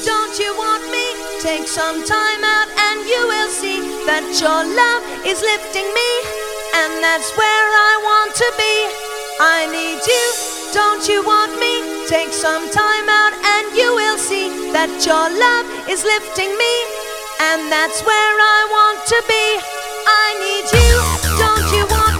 don't you want me? Take some time out and you will see that your love is lifting me, and that's where I want to be. I need you, don't you want me? Take some time out and you will see that your love is lifting me, and that's where I want to be. I need you, don't you want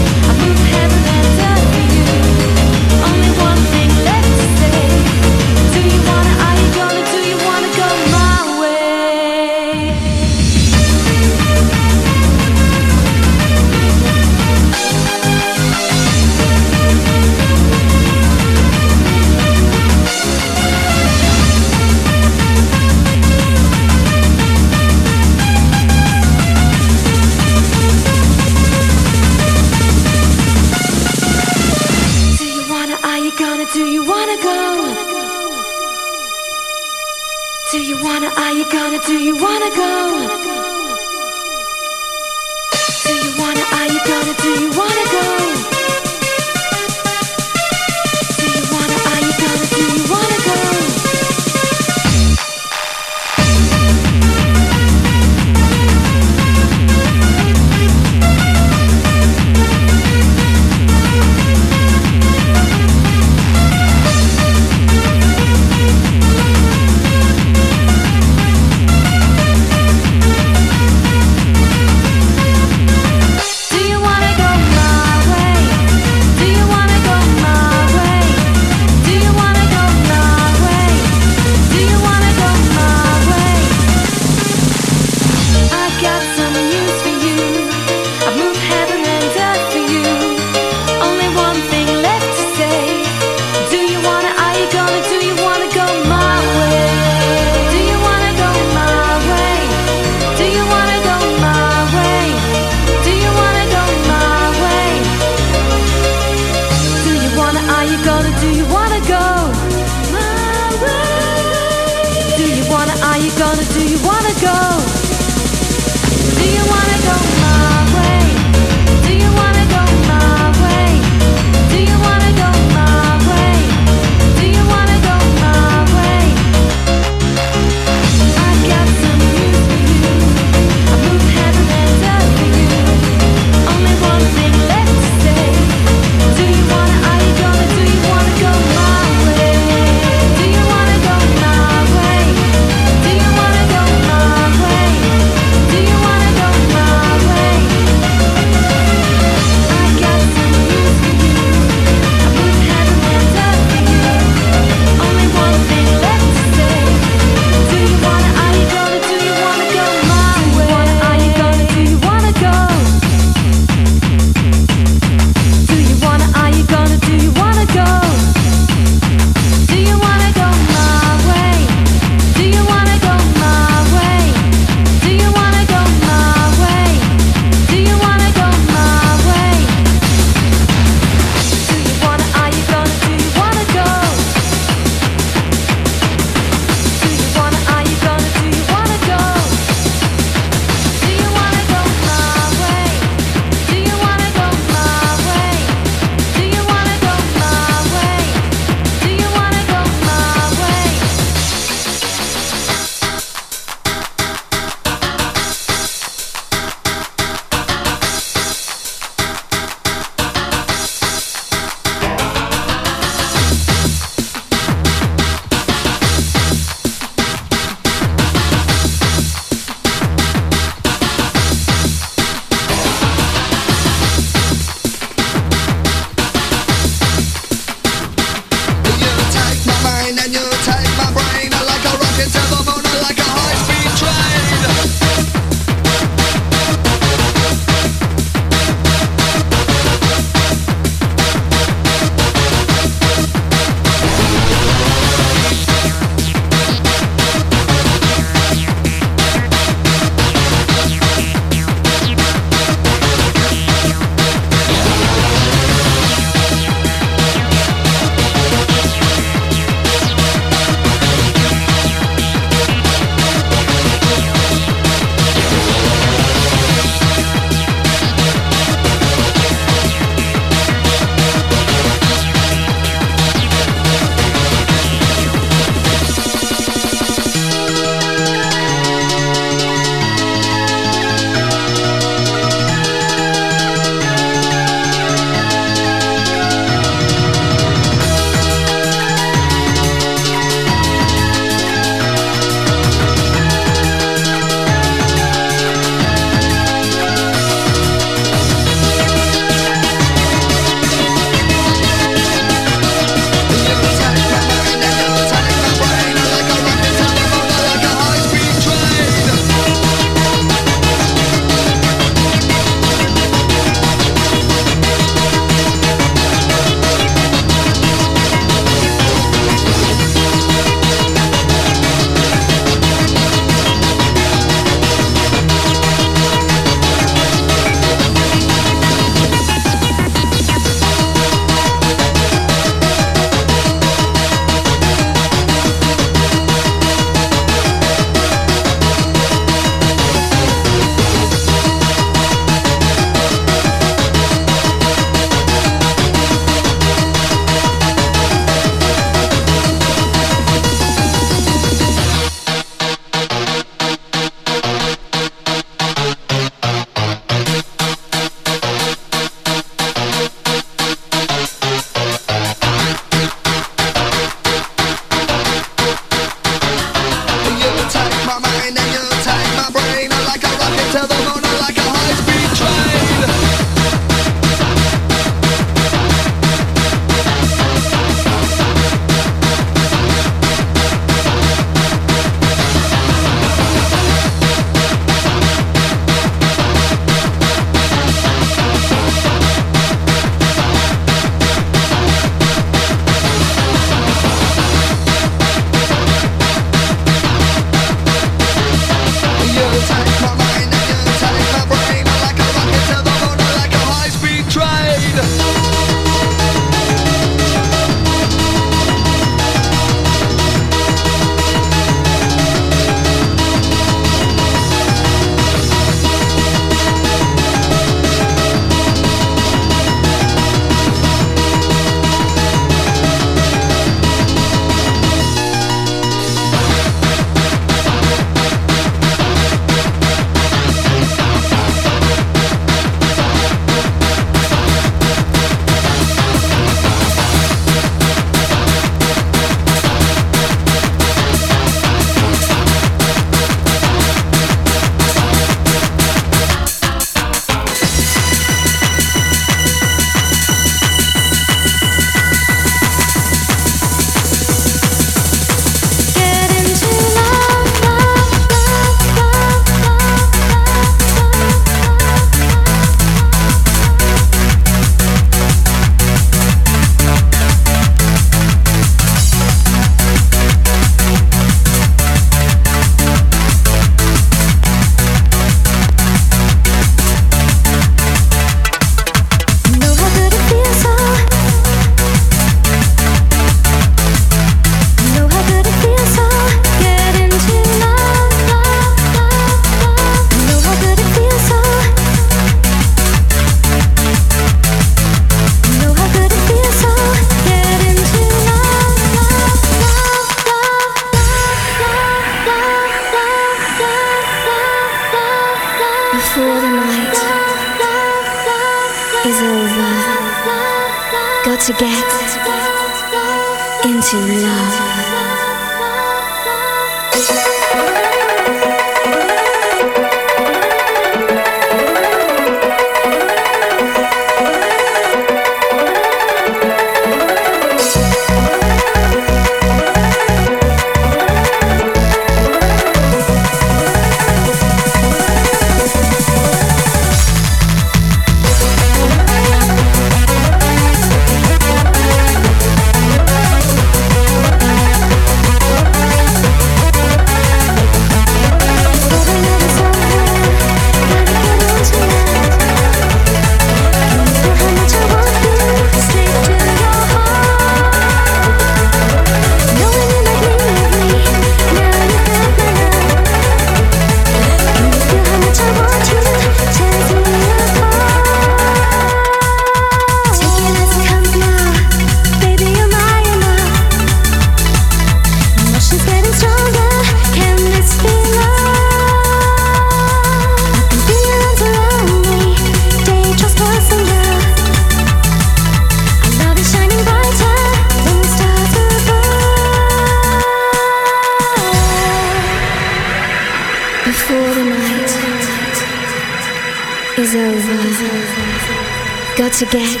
to get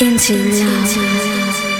into love.